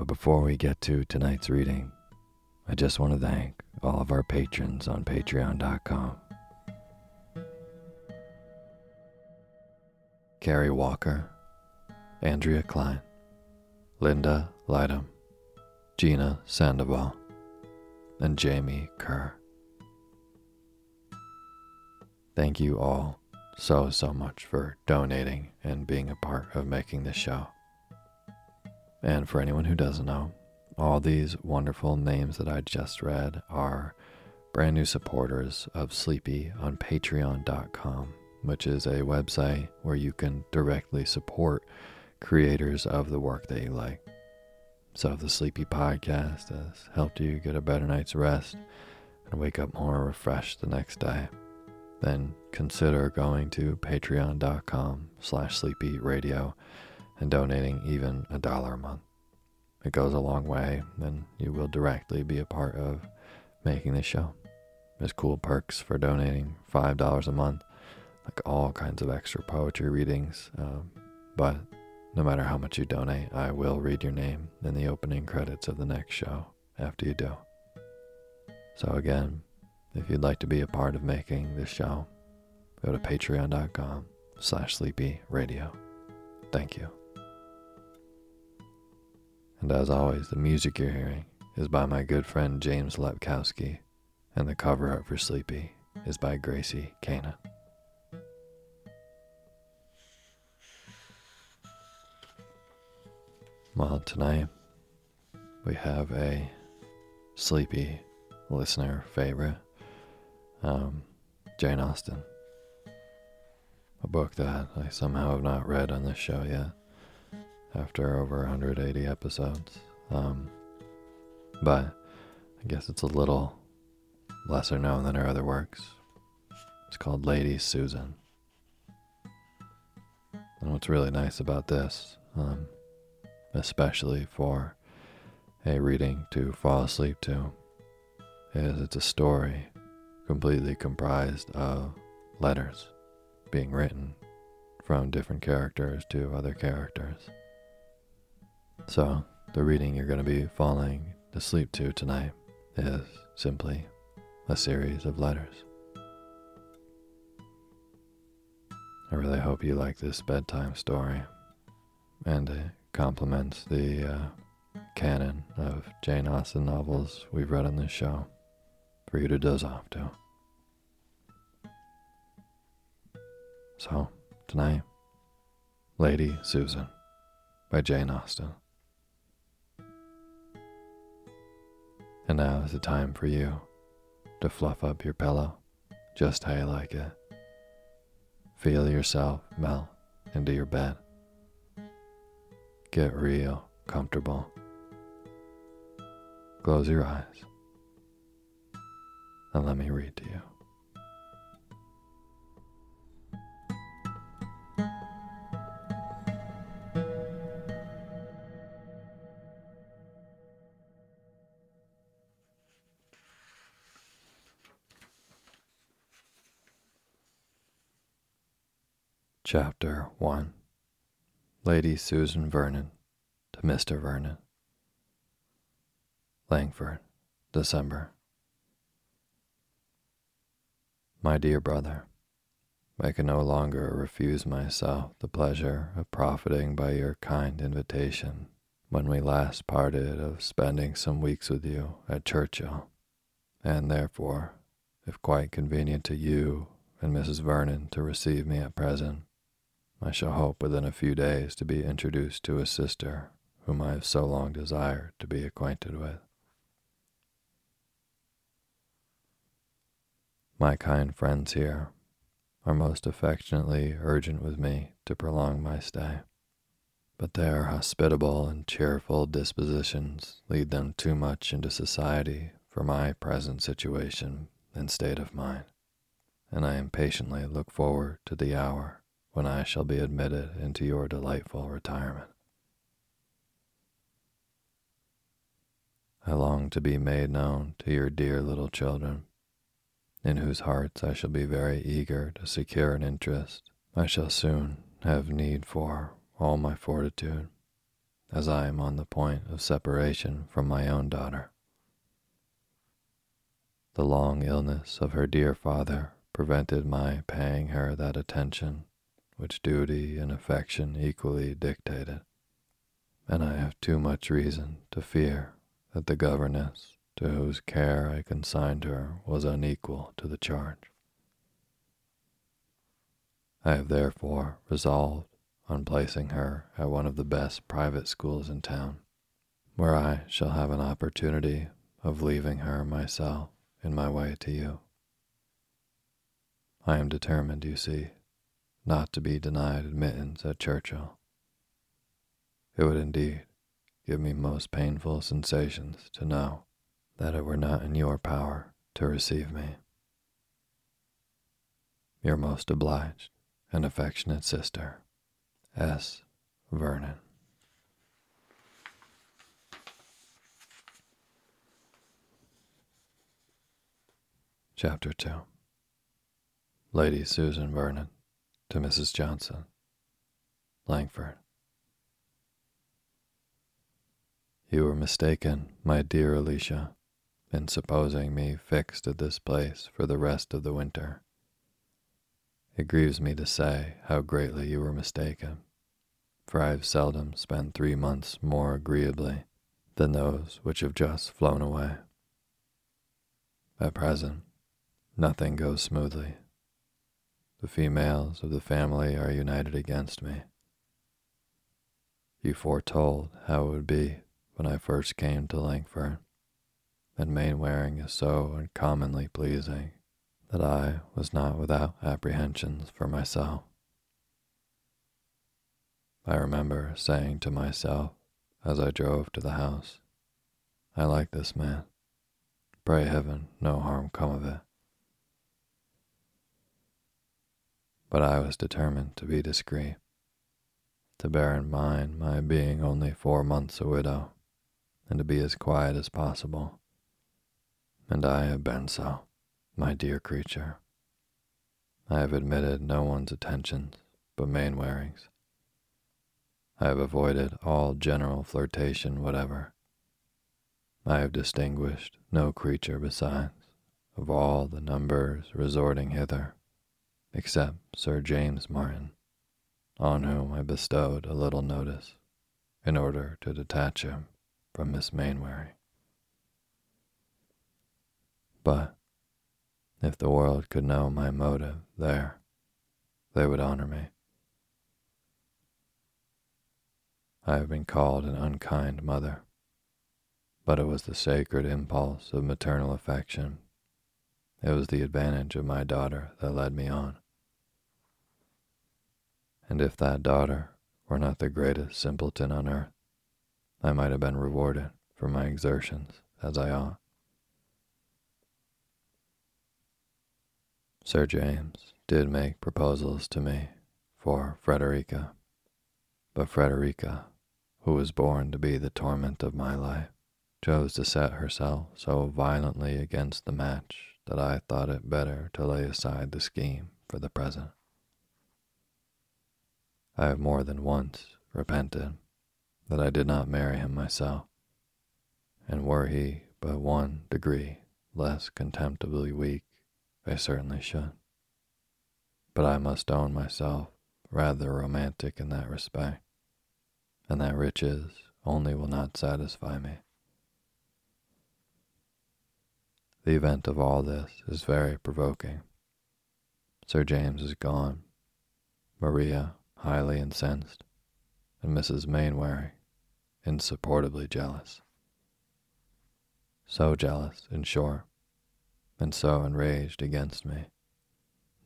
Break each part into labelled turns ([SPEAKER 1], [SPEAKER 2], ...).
[SPEAKER 1] But before we get to tonight's reading, I just want to thank all of our patrons on patreon.com. Carrie Walker, Andrea Klein, Linda Lydham, Gina Sandoval, and Jamie Kerr. Thank you all so, so much for donating and being a part of making this show. And for anyone who doesn't know, all these wonderful names that I just read are brand new supporters of Sleepy on patreon.com, which is a website where you can directly support creators of the work that you like. So if the Sleepy podcast has helped you get a better night's rest and wake up more refreshed the next day,
[SPEAKER 2] then consider going to patreon.com slash sleepyradio and donating even a dollar a month. It goes a long way, and you will directly be a part of making this show. There's cool perks for donating $5 a month, like all kinds of extra poetry readings. Um, but no matter how much you donate, I will read your name in the opening credits of the next show after you do. So, again, if you'd like to be a part of making this show, go to patreon.com slash sleepy radio. Thank you. And as always, the music you're hearing is by my good friend James Lepkowski, and the cover art for Sleepy is by Gracie Kanan. Well, tonight we have a sleepy listener favorite um, Jane Austen. A book that I somehow have not read on this show yet after over 180 episodes. Um, but I guess it's a little lesser known than her other works. It's called Lady Susan. And what's really nice about this, um, especially for a reading to fall asleep to, is it's a story completely comprised of letters being written from different characters to other characters. So, the reading you're going to be falling to sleep to tonight is simply a series of letters. I really hope you like this bedtime story, and it complements the uh, canon of Jane Austen novels we've read on this show for you to doze off to. So, tonight, Lady Susan by Jane Austen. And now is the time for you to fluff up your pillow just how you like it. Feel yourself melt into your bed. Get real comfortable. Close your eyes and let me read to you. Chapter 1 Lady Susan Vernon to Mr. Vernon. Langford, December. My dear brother, I can no longer refuse myself the pleasure of profiting by your kind invitation when we last parted of spending some weeks with you at Churchill, and therefore, if quite convenient to you and Mrs. Vernon to receive me at present, I shall hope within a few days to be introduced to a sister whom I have so long desired to be acquainted with. My kind friends here are most affectionately urgent with me to prolong my stay, but their hospitable and cheerful dispositions lead them too much into society for my present situation and state of mind, and I impatiently look forward to the hour when I shall be admitted into your delightful retirement. I long to be made known to your dear little children, in whose hearts I shall be very eager to secure an interest I shall soon have need for all my fortitude, as I am on the point of separation from my own daughter. The long illness of her dear father prevented my paying her that attention which duty and affection equally dictated, and I have too much reason to fear that the governess to whose care I consigned her was unequal to the charge. I have therefore resolved on placing her at one of the best private schools in town, where I shall have an opportunity of leaving her myself in my way to you. I am determined, you see, not to be denied admittance at Churchill. It would indeed give me most painful sensations to know that it were not in your power to receive me. Your most obliged and affectionate sister, S. Vernon. Chapter 2 Lady Susan Vernon to Mrs. Johnson, Langford. You were mistaken, my dear Alicia, in supposing me fixed at this place for the rest of the winter. It grieves me to say how greatly you were mistaken, for I have seldom spent three months more agreeably than those which have just flown away. At present, nothing goes smoothly. The females of the family are united against me. You foretold how it would be when I first came to Langford, and Mainwaring is so uncommonly pleasing that I was not without apprehensions for myself. I remember saying to myself as I drove to the house, I like this man. Pray heaven no harm come of it. But I was determined to be discreet, to bear in mind my being only four months a widow, and to be as quiet as possible. And I have been so, my dear creature. I have admitted no one's attentions but Mainwaring's. I have avoided all general flirtation whatever. I have distinguished no creature besides of all the numbers resorting hither, except Sir James Martin, on whom I bestowed a little notice in order to detach him from Miss Mainwaring. But if the world could know my motive there, they would honor me. I have been called an unkind mother, but it was the sacred impulse of maternal affection. It was the advantage of my daughter that led me on. And if that daughter were not the greatest simpleton on earth, I might have been rewarded for my exertions as I ought. Sir James did make proposals to me for Frederica, but Frederica, who was born to be the torment of my life, chose to set herself so violently against the match that I thought it better to lay aside the scheme for the present. I have more than once repented that I did not marry him myself, and were he but one degree less contemptibly weak, I certainly should. But I must own myself rather romantic in that respect, and that riches only will not satisfy me. The event of all this is very provoking. Sir James is gone, Maria highly incensed, and Mrs. Mainwaring insupportably jealous. So jealous, in short, and so enraged against me,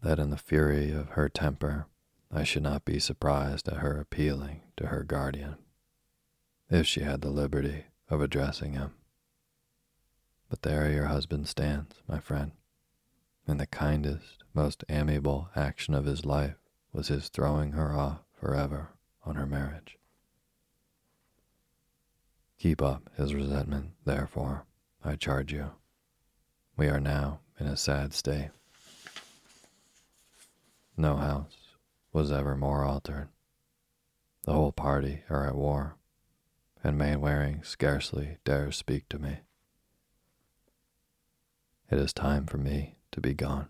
[SPEAKER 2] that in the fury of her temper I should not be surprised at her appealing to her guardian, if she had the liberty of addressing him. But there your husband stands, my friend, and the kindest, most amiable action of his life was his throwing her off forever on her marriage. Keep up his resentment, therefore, I charge you. We are now in a sad state. No house was ever more altered. The whole party are at war, and Mainwaring scarcely dares speak to me. It is time for me to be gone.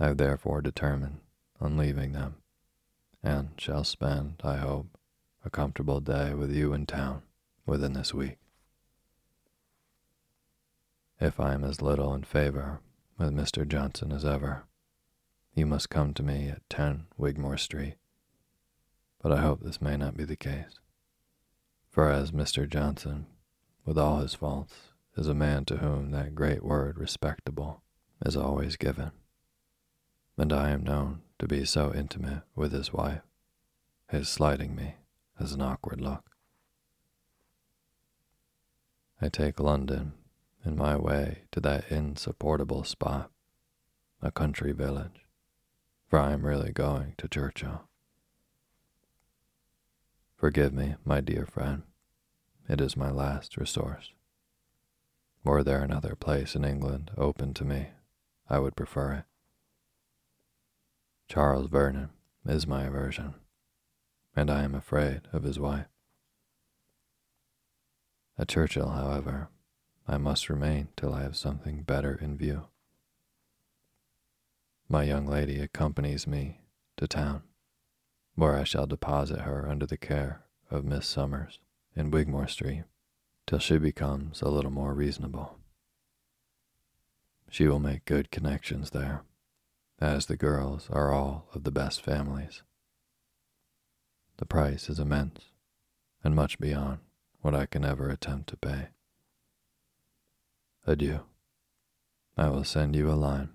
[SPEAKER 2] I have therefore determined on leaving them, and shall spend, I hope, a comfortable day with you in town within this week. If I am as little in favor with Mr. Johnson as ever, you must come to me at 10 Wigmore Street. But I hope this may not be the case. For as Mr. Johnson, with all his faults, is a man to whom that great word respectable is always given, and I am known to be so intimate with his wife, his slighting me has an awkward look. I take London in my way to that insupportable spot, a country village, for I am really going to Churchill. Forgive me, my dear friend. It is my last resource. Were there another place in England open to me, I would prefer it. Charles Vernon is my aversion, and I am afraid of his wife. At Churchill, however, I must remain till I have something better in view. My young lady accompanies me to town, where I shall deposit her under the care of Miss Summers in Wigmore Street till she becomes a little more reasonable. She will make good connections there, as the girls are all of the best families. The price is immense, and much beyond what I can ever attempt to pay. Adieu. I will send you a line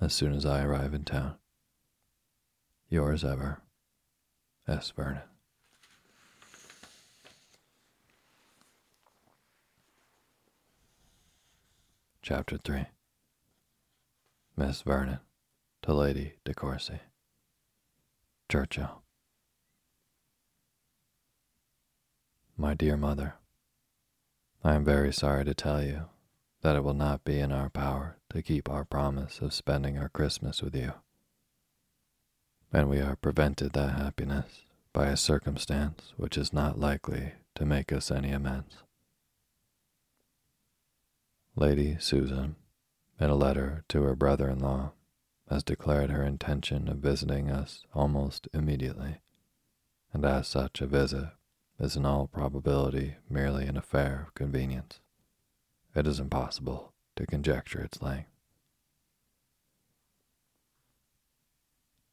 [SPEAKER 2] as soon as I arrive in town. Yours ever, S. Vernon. Chapter 3 Miss Vernon to Lady De Courcy. Churchill. My dear mother, I am very sorry to tell you that it will not be in our power to keep our promise of spending our Christmas with you. And we are prevented that happiness by a circumstance which is not likely to make us any amends. Lady Susan, in a letter to her brother in law, has declared her intention of visiting us almost immediately, and as such a visit is in all probability merely an affair of convenience it is impossible to conjecture its length.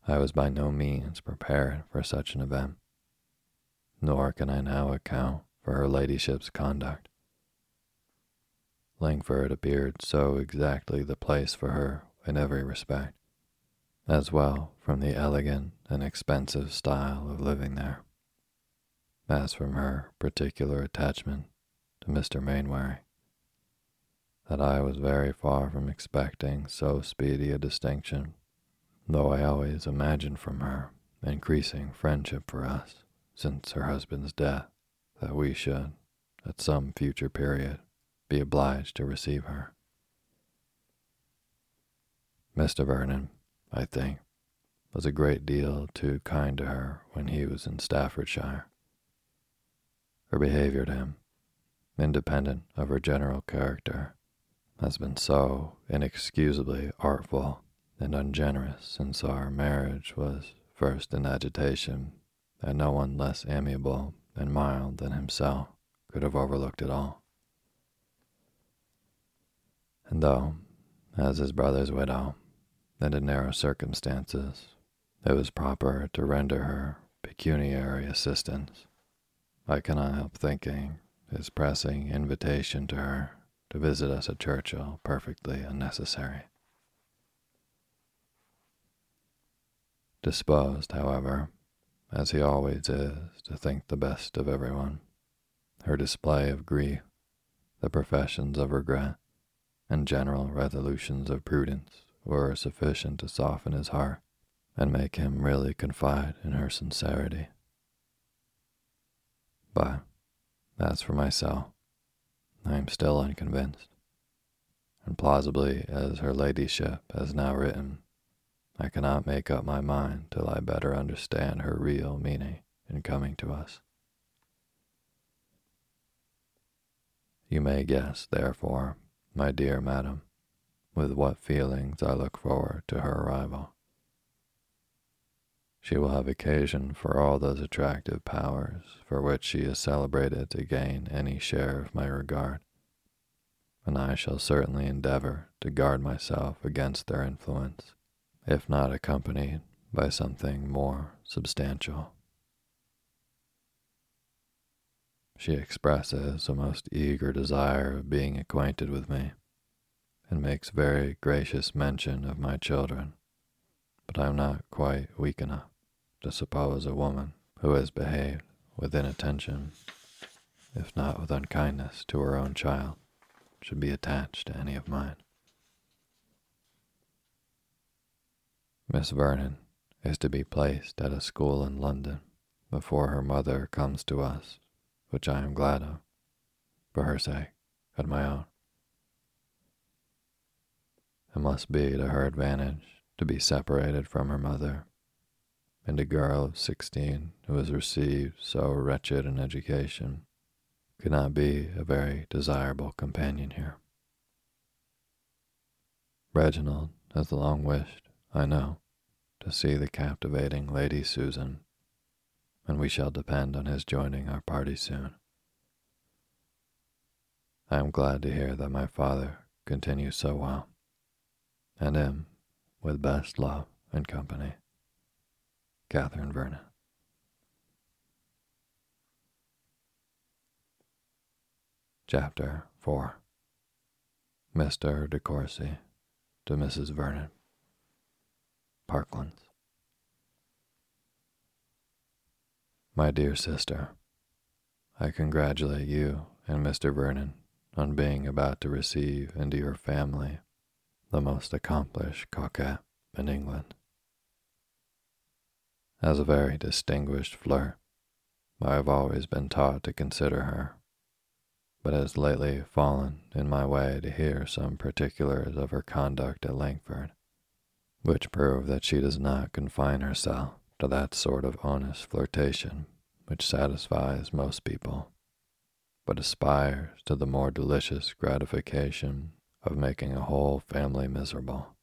[SPEAKER 2] I was by no means prepared for such an event, nor can I now account for her ladyship's conduct. Langford appeared so exactly the place for her in every respect, as well from the elegant and expensive style of living there, as from her particular attachment to Mr. Mainwaring that I was very far from expecting so speedy a distinction, though I always imagined from her increasing friendship for us since her husband's death that we should, at some future period, be obliged to receive her. Mr. Vernon, I think, was a great deal too kind to her when he was in Staffordshire. Her behavior to him, independent of her general character, has been so inexcusably artful and ungenerous since our marriage was first in agitation that no one less amiable and mild than himself could have overlooked it all. And though, as his brother's widow, and in narrow circumstances, it was proper to render her pecuniary assistance, I cannot help thinking his pressing invitation to her to visit us at Churchill perfectly unnecessary. Disposed, however, as he always is, to think the best of everyone, her display of grief, the professions of regret, and general resolutions of prudence were sufficient to soften his heart and make him really confide in her sincerity. But as for myself, I am still unconvinced, and plausibly as her ladyship has now written, I cannot make up my mind till I better understand her real meaning in coming to us. You may guess, therefore, my dear madam, with what feelings I look forward to her arrival. She will have occasion for all those attractive powers for which she is celebrated to gain any share of my regard, and I shall certainly endeavor to guard myself against their influence, if not accompanied by something more substantial. She expresses a most eager desire of being acquainted with me, and makes very gracious mention of my children, but I am not quite weak enough to suppose a woman who has behaved with inattention, if not with unkindness, to her own child should be attached to any of mine. Miss Vernon is to be placed at a school in London before her mother comes to us, which I am glad of, for her sake and my own. It must be to her advantage to be separated from her mother, and a girl of sixteen who has received so wretched an education could not be a very desirable companion here. Reginald has long wished, I know, to see the captivating Lady Susan, and we shall depend on his joining our party soon. I am glad to hear that my father continues so well, and am, with best love and company, Catherine Vernon. Chapter 4 Mr. De Courcy to Mrs. Vernon. Parklands. My dear sister, I congratulate you and Mr. Vernon on being about to receive into your family the most accomplished coquette in England. As a very distinguished flirt, I have always been taught to consider her, but has lately fallen in my way to hear some particulars of her conduct at Langford which prove that she does not confine herself to that sort of honest flirtation which satisfies most people, but aspires to the more delicious gratification of making a whole family miserable.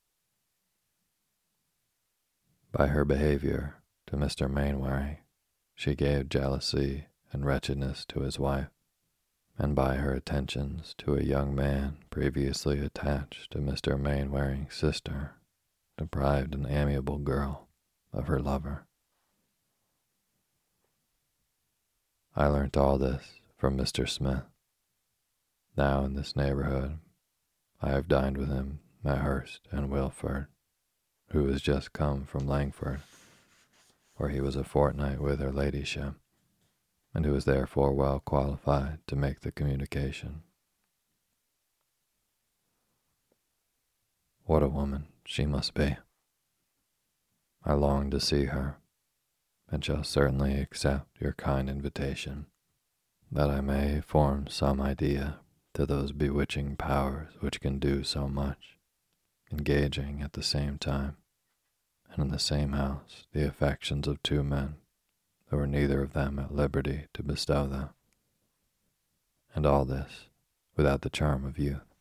[SPEAKER 2] By her behavior to Mr. Mainwaring, she gave jealousy and wretchedness to his wife, and by her attentions to a young man previously attached to Mr. Mainwaring's sister, deprived an amiable girl of her lover. I learnt all this from Mr. Smith. Now in this neighborhood, I have dined with him at Hurst and Wilford, who has just come from Langford, where he was a fortnight with her ladyship, and who is therefore well qualified to make the communication. What a woman! she must be. I long to see her, and shall certainly accept your kind invitation, that I may form some idea to those bewitching powers which can do so much, engaging at the same time, and in the same house, the affections of two men who are neither of them at liberty to bestow them, and all this without the charm of youth.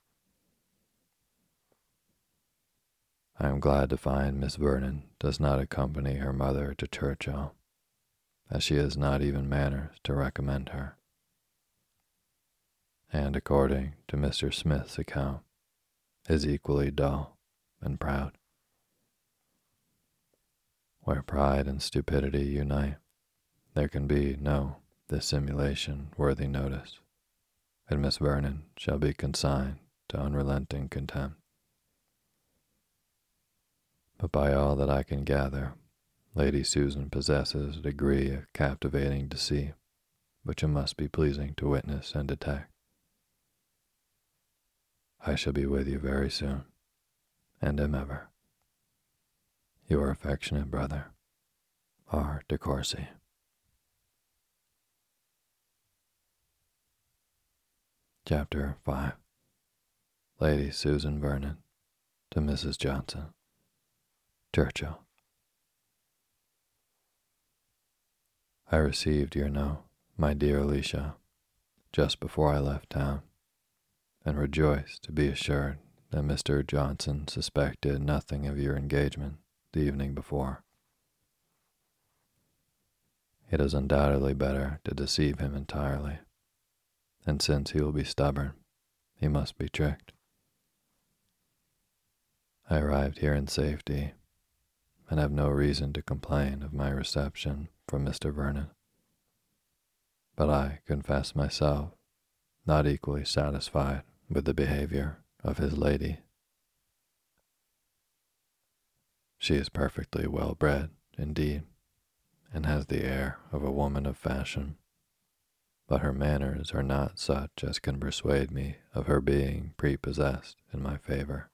[SPEAKER 2] I am glad to find Miss Vernon does not accompany her mother to Churchill, as she has not even manners to recommend her. And according to Mr. Smith's account, is equally dull and proud. Where pride and stupidity unite, there can be no dissimulation worthy notice, and Miss Vernon shall be consigned to unrelenting contempt but by all that I can gather, Lady Susan possesses a degree of captivating deceit which it must be pleasing to witness and detect. I shall be with you very soon, and am ever. Your affectionate brother, R. De Courcy. Chapter 5 Lady Susan Vernon to Mrs. Johnson. Churchill. I received your note, my dear Alicia, just before I left town, and rejoiced to be assured that Mr. Johnson suspected nothing of your engagement the evening before. It is undoubtedly better to deceive him entirely, and since he will be stubborn, he must be tricked. I arrived here in safety and have no reason to complain of my reception from Mr. Vernon. But I confess myself not equally satisfied with the behavior of his lady. She is perfectly well bred, indeed, and has the air of a woman of fashion, but her manners are not such as can persuade me of her being prepossessed in my favor.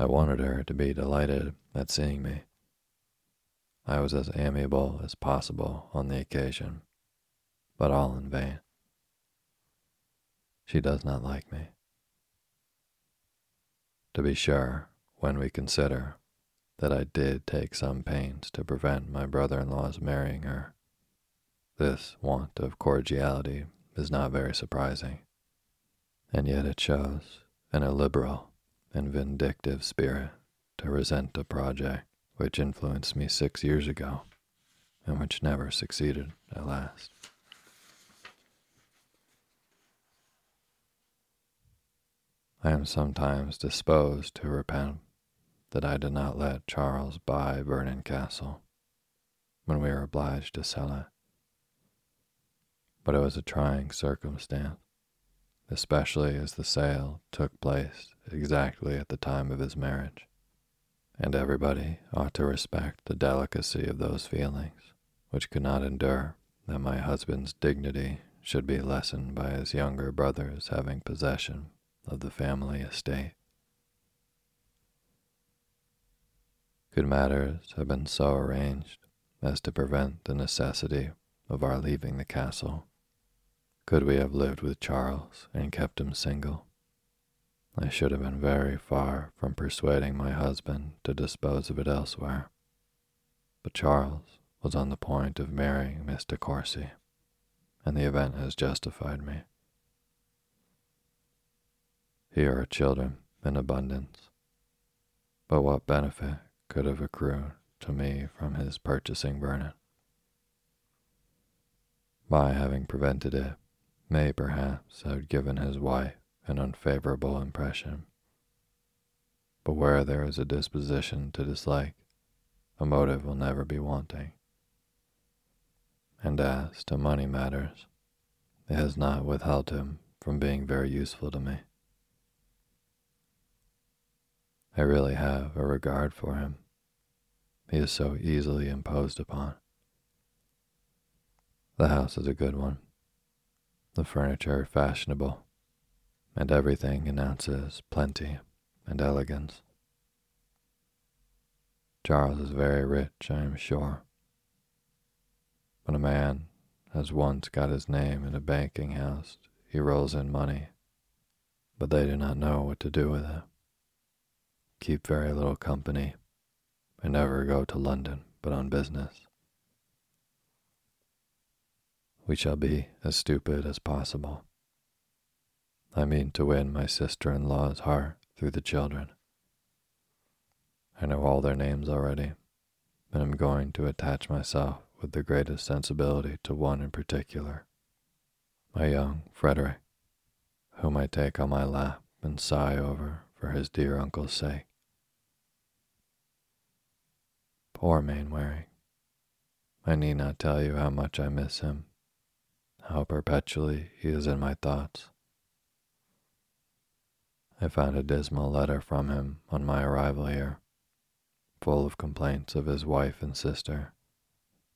[SPEAKER 2] I wanted her to be delighted at seeing me. I was as amiable as possible on the occasion, but all in vain. She does not like me. To be sure, when we consider that I did take some pains to prevent my brother in law's marrying her, this want of cordiality is not very surprising, and yet it shows an illiberal and vindictive spirit to resent a project which influenced me six years ago and which never succeeded at last. I am sometimes disposed to repent that I did not let Charles buy Vernon Castle when we were obliged to sell it. But it was a trying circumstance, especially as the sale took place exactly at the time of his marriage, and everybody ought to respect the delicacy of those feelings which could not endure that my husband's dignity should be lessened by his younger brothers having possession of the family estate. Could matters have been so arranged as to prevent the necessity of our leaving the castle? Could we have lived with Charles and kept him single? I should have been very far from persuading my husband to dispose of it elsewhere. But Charles was on the point of marrying Miss De Courcy, and the event has justified me. Here are children in abundance. But what benefit could have accrued to me from his purchasing Vernon? My having prevented it may perhaps have given his wife an unfavorable impression. But where there is a disposition to dislike, a motive will never be wanting. And as to money matters, it has not withheld him from being very useful to me. I really have a regard for him. He is so easily imposed upon. The house is a good one, the furniture fashionable, and everything announces plenty and elegance. Charles is very rich, I am sure. When a man has once got his name in a banking house, he rolls in money, but they do not know what to do with it keep very little company, and never go to London but on business. We shall be as stupid as possible. I mean to win my sister in law's heart through the children. I know all their names already, and am going to attach myself with the greatest sensibility to one in particular, my young Frederick, whom I take on my lap and sigh over for his dear uncle's sake. Poor Mainwaring. I need not tell you how much I miss him, how perpetually he is in my thoughts. I found a dismal letter from him on my arrival here, full of complaints of his wife and sister,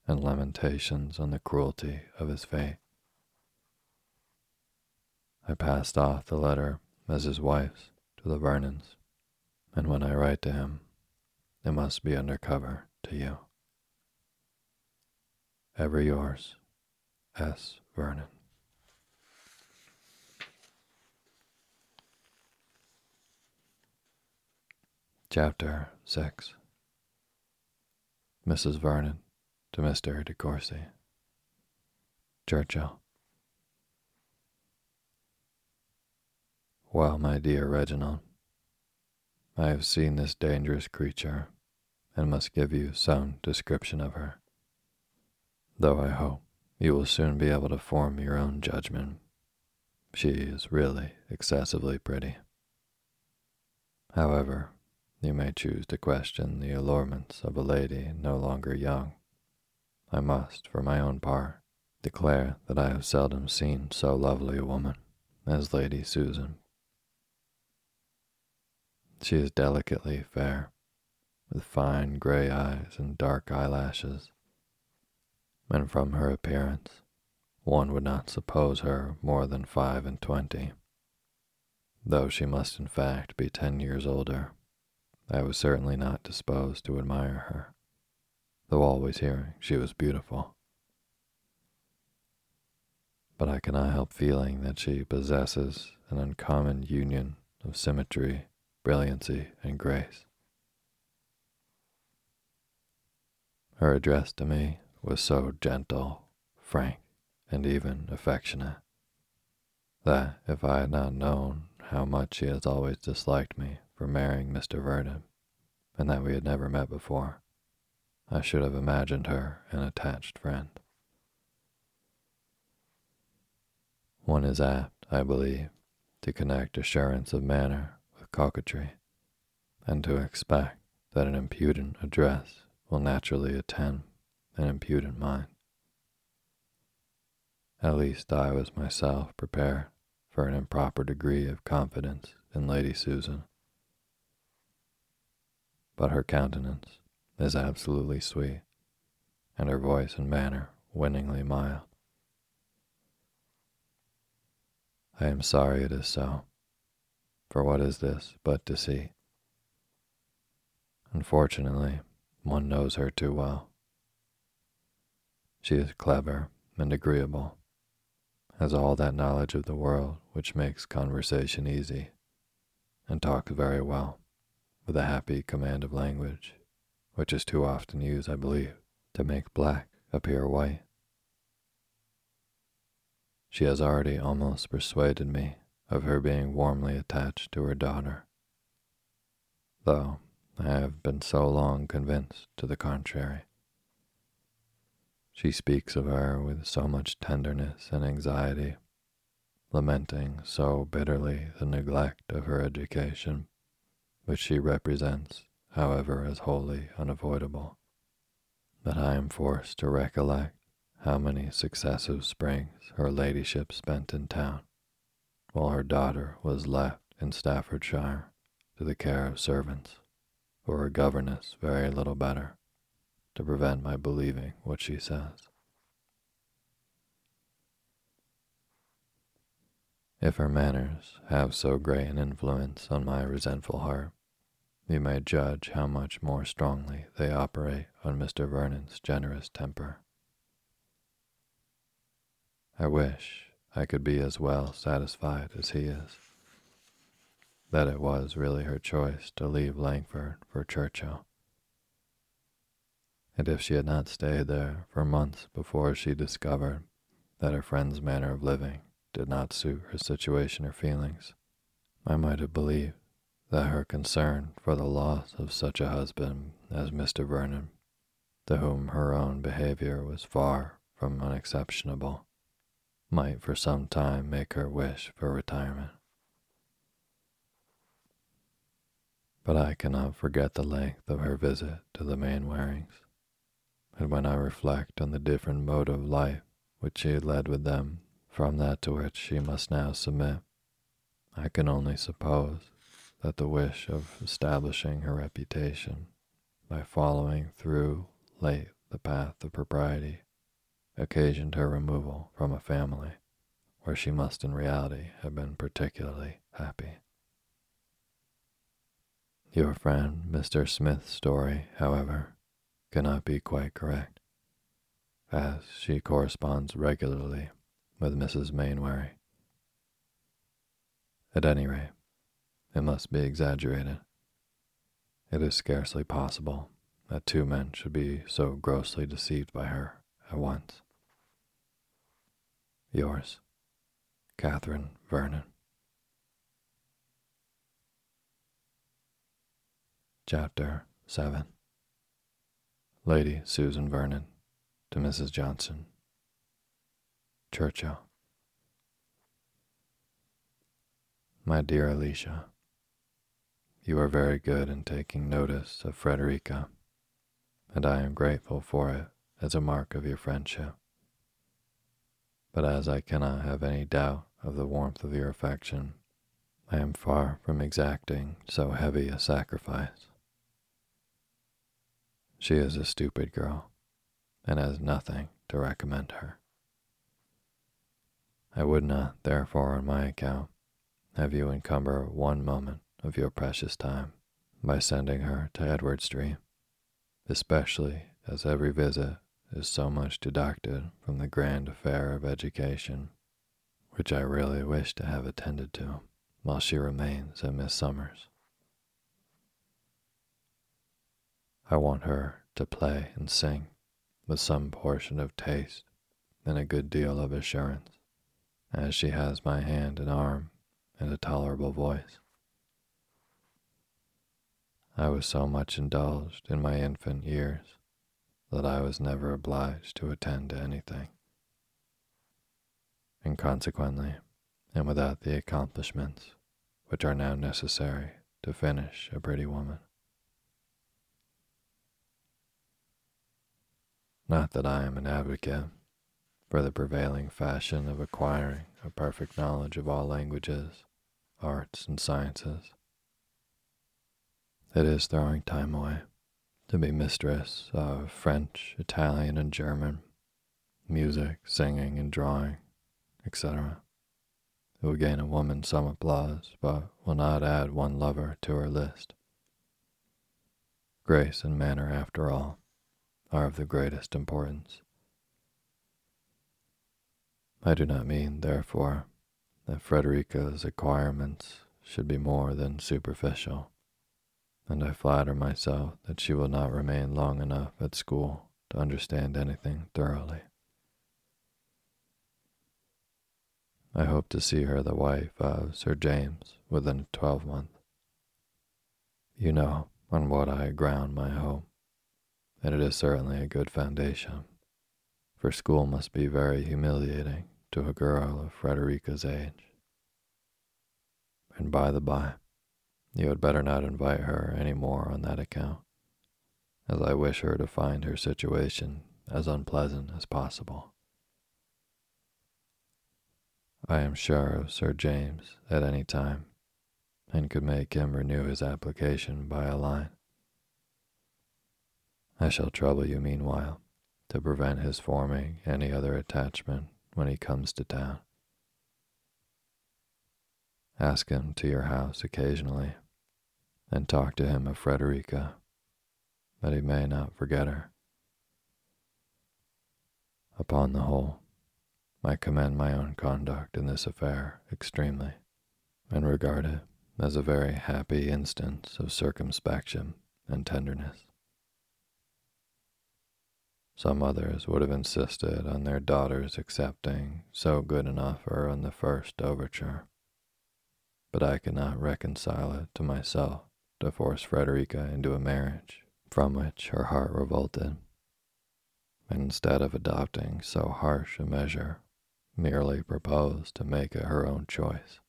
[SPEAKER 2] and lamentations on the cruelty of his fate. I passed off the letter as his wife's to the Vernons, and when I write to him, it must be under cover to you. Ever yours, S. Vernon. Chapter 6 Mrs. Vernon to Mr. De Courcy. Churchill. Well, my dear Reginald, I have seen this dangerous creature and must give you some description of her, though I hope you will soon be able to form your own judgment. She is really excessively pretty. However, you may choose to question the allurements of a lady no longer young. I must, for my own part, declare that I have seldom seen so lovely a woman as Lady Susan. She is delicately fair, with fine gray eyes and dark eyelashes, and from her appearance one would not suppose her more than five and twenty, though she must in fact be ten years older, I was certainly not disposed to admire her, though always hearing she was beautiful. But I cannot help feeling that she possesses an uncommon union of symmetry, brilliancy, and grace. Her address to me was so gentle, frank, and even affectionate that if I had not known how much she has always disliked me for marrying Mr. Vernon, and that we had never met before, I should have imagined her an attached friend. One is apt, I believe, to connect assurance of manner with coquetry, and to expect that an impudent address will naturally attend an impudent mind. At least I was myself prepared for an improper degree of confidence in Lady Susan. But her countenance is absolutely sweet, and her voice and manner winningly mild. I am sorry it is so, for what is this but deceit? Unfortunately, one knows her too well. She is clever and agreeable, has all that knowledge of the world which makes conversation easy, and talks very well, with a happy command of language, which is too often used, I believe, to make black appear white. She has already almost persuaded me of her being warmly attached to her daughter, though I have been so long convinced to the contrary. She speaks of her with so much tenderness and anxiety, lamenting so bitterly the neglect of her education, which she represents, however, as wholly unavoidable, that I am forced to recollect how many successive springs her ladyship spent in town, while her daughter was left in Staffordshire to the care of servants, or a governess very little better to prevent my believing what she says. If her manners have so great an influence on my resentful heart, you may judge how much more strongly they operate on Mr. Vernon's generous temper. I wish I could be as well satisfied as he is, that it was really her choice to leave Langford for Churchill and if she had not stayed there for months before she discovered that her friend's manner of living did not suit her situation or feelings, I might have believed that her concern for the loss of such a husband as Mr. Vernon, to whom her own behavior was far from unexceptionable, might for some time make her wish for retirement. But I cannot forget the length of her visit to the Mainwarings and when I reflect on the different mode of life which she had led with them from that to which she must now submit, I can only suppose that the wish of establishing her reputation by following through late the path of propriety occasioned her removal from a family where she must in reality have been particularly happy. Your friend Mr. Smith's story, however, cannot be quite correct, as she corresponds regularly with Mrs. Mainwaring. At any rate, it must be exaggerated. It is scarcely possible that two men should be so grossly deceived by her at once. Yours, Catherine Vernon. Chapter 7 Lady Susan Vernon to Mrs. Johnson. Churchill. My dear Alicia, you are very good in taking notice of Frederica, and I am grateful for it as a mark of your friendship. But as I cannot have any doubt of the warmth of your affection, I am far from exacting so heavy a sacrifice. She is a stupid girl and has nothing to recommend her. I would not, therefore, on my account, have you encumber one moment of your precious time by sending her to Edward Street, especially as every visit is so much deducted from the grand affair of education, which I really wish to have attended to while she remains at Miss Summer's. I want her to play and sing with some portion of taste and a good deal of assurance, as she has my hand and arm and a tolerable voice. I was so much indulged in my infant years that I was never obliged to attend to anything, and consequently and without the accomplishments which are now necessary to finish a pretty woman. Not that I am an advocate for the prevailing fashion of acquiring a perfect knowledge of all languages, arts, and sciences. It is throwing time away to be mistress of French, Italian, and German, music, singing, and drawing, etc. It will gain a woman some applause, but will not add one lover to her list. Grace and manner, after all, are of the greatest importance. I do not mean, therefore, that Frederica's acquirements should be more than superficial, and I flatter myself that she will not remain long enough at school to understand anything thoroughly. I hope to see her the wife of Sir James within a twelvemonth. You know on what I ground my hope and it is certainly a good foundation, for school must be very humiliating to a girl of Frederica's age. And by the by, you had better not invite her any more on that account, as I wish her to find her situation as unpleasant as possible. I am sure of Sir James at any time, and could make him renew his application by a line. I shall trouble you meanwhile to prevent his forming any other attachment when he comes to town. Ask him to your house occasionally and talk to him of Frederica, that he may not forget her. Upon the whole, I commend my own conduct in this affair extremely, and regard it as a very happy instance of circumspection and tenderness. Some others would have insisted on their daughter's accepting so good an offer on the first overture. But I could not reconcile it to myself to force Frederica into a marriage from which her heart revolted. And instead of adopting so harsh a measure, merely propose to make it her own choice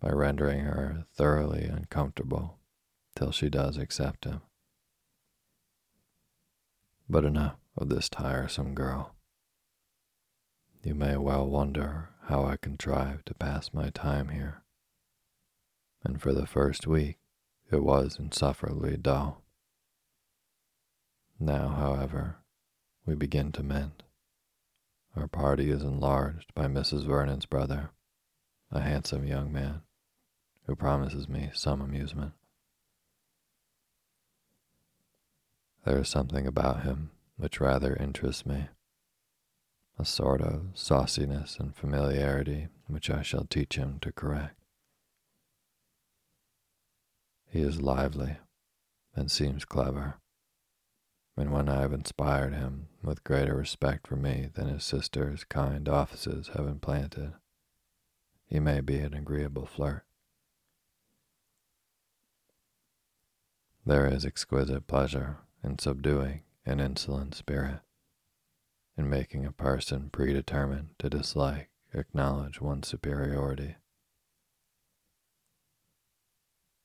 [SPEAKER 2] by rendering her thoroughly uncomfortable till she does accept him. But enough of this tiresome girl. You may well wonder how I contrived to pass my time here. And for the first week, it was insufferably dull. Now, however, we begin to mend. Our party is enlarged by Mrs. Vernon's brother, a handsome young man who promises me some amusement. There is something about him which rather interests me. A sort of sauciness and familiarity which I shall teach him to correct. He is lively and seems clever, and when I have inspired him with greater respect for me than his sister's kind offices have implanted, he may be an agreeable flirt. There is exquisite pleasure in subduing an insolent spirit, in making a person predetermined to dislike acknowledge one's superiority.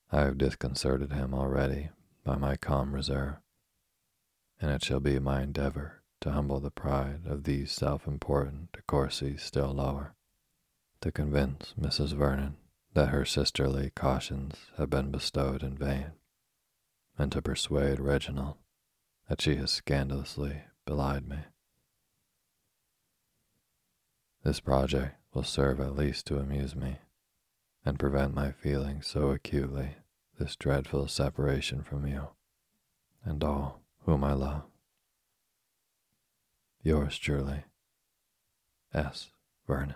[SPEAKER 2] I have disconcerted him already by my calm reserve, and it shall be my endeavor to humble the pride of these self-important De Courcys still lower, to convince Mrs. Vernon that her sisterly cautions have been bestowed in vain, and to persuade Reginald that she has scandalously belied me. This project will serve at least to amuse me and prevent my feeling so acutely this dreadful separation from you and all whom I love. Yours truly, S. Vernon.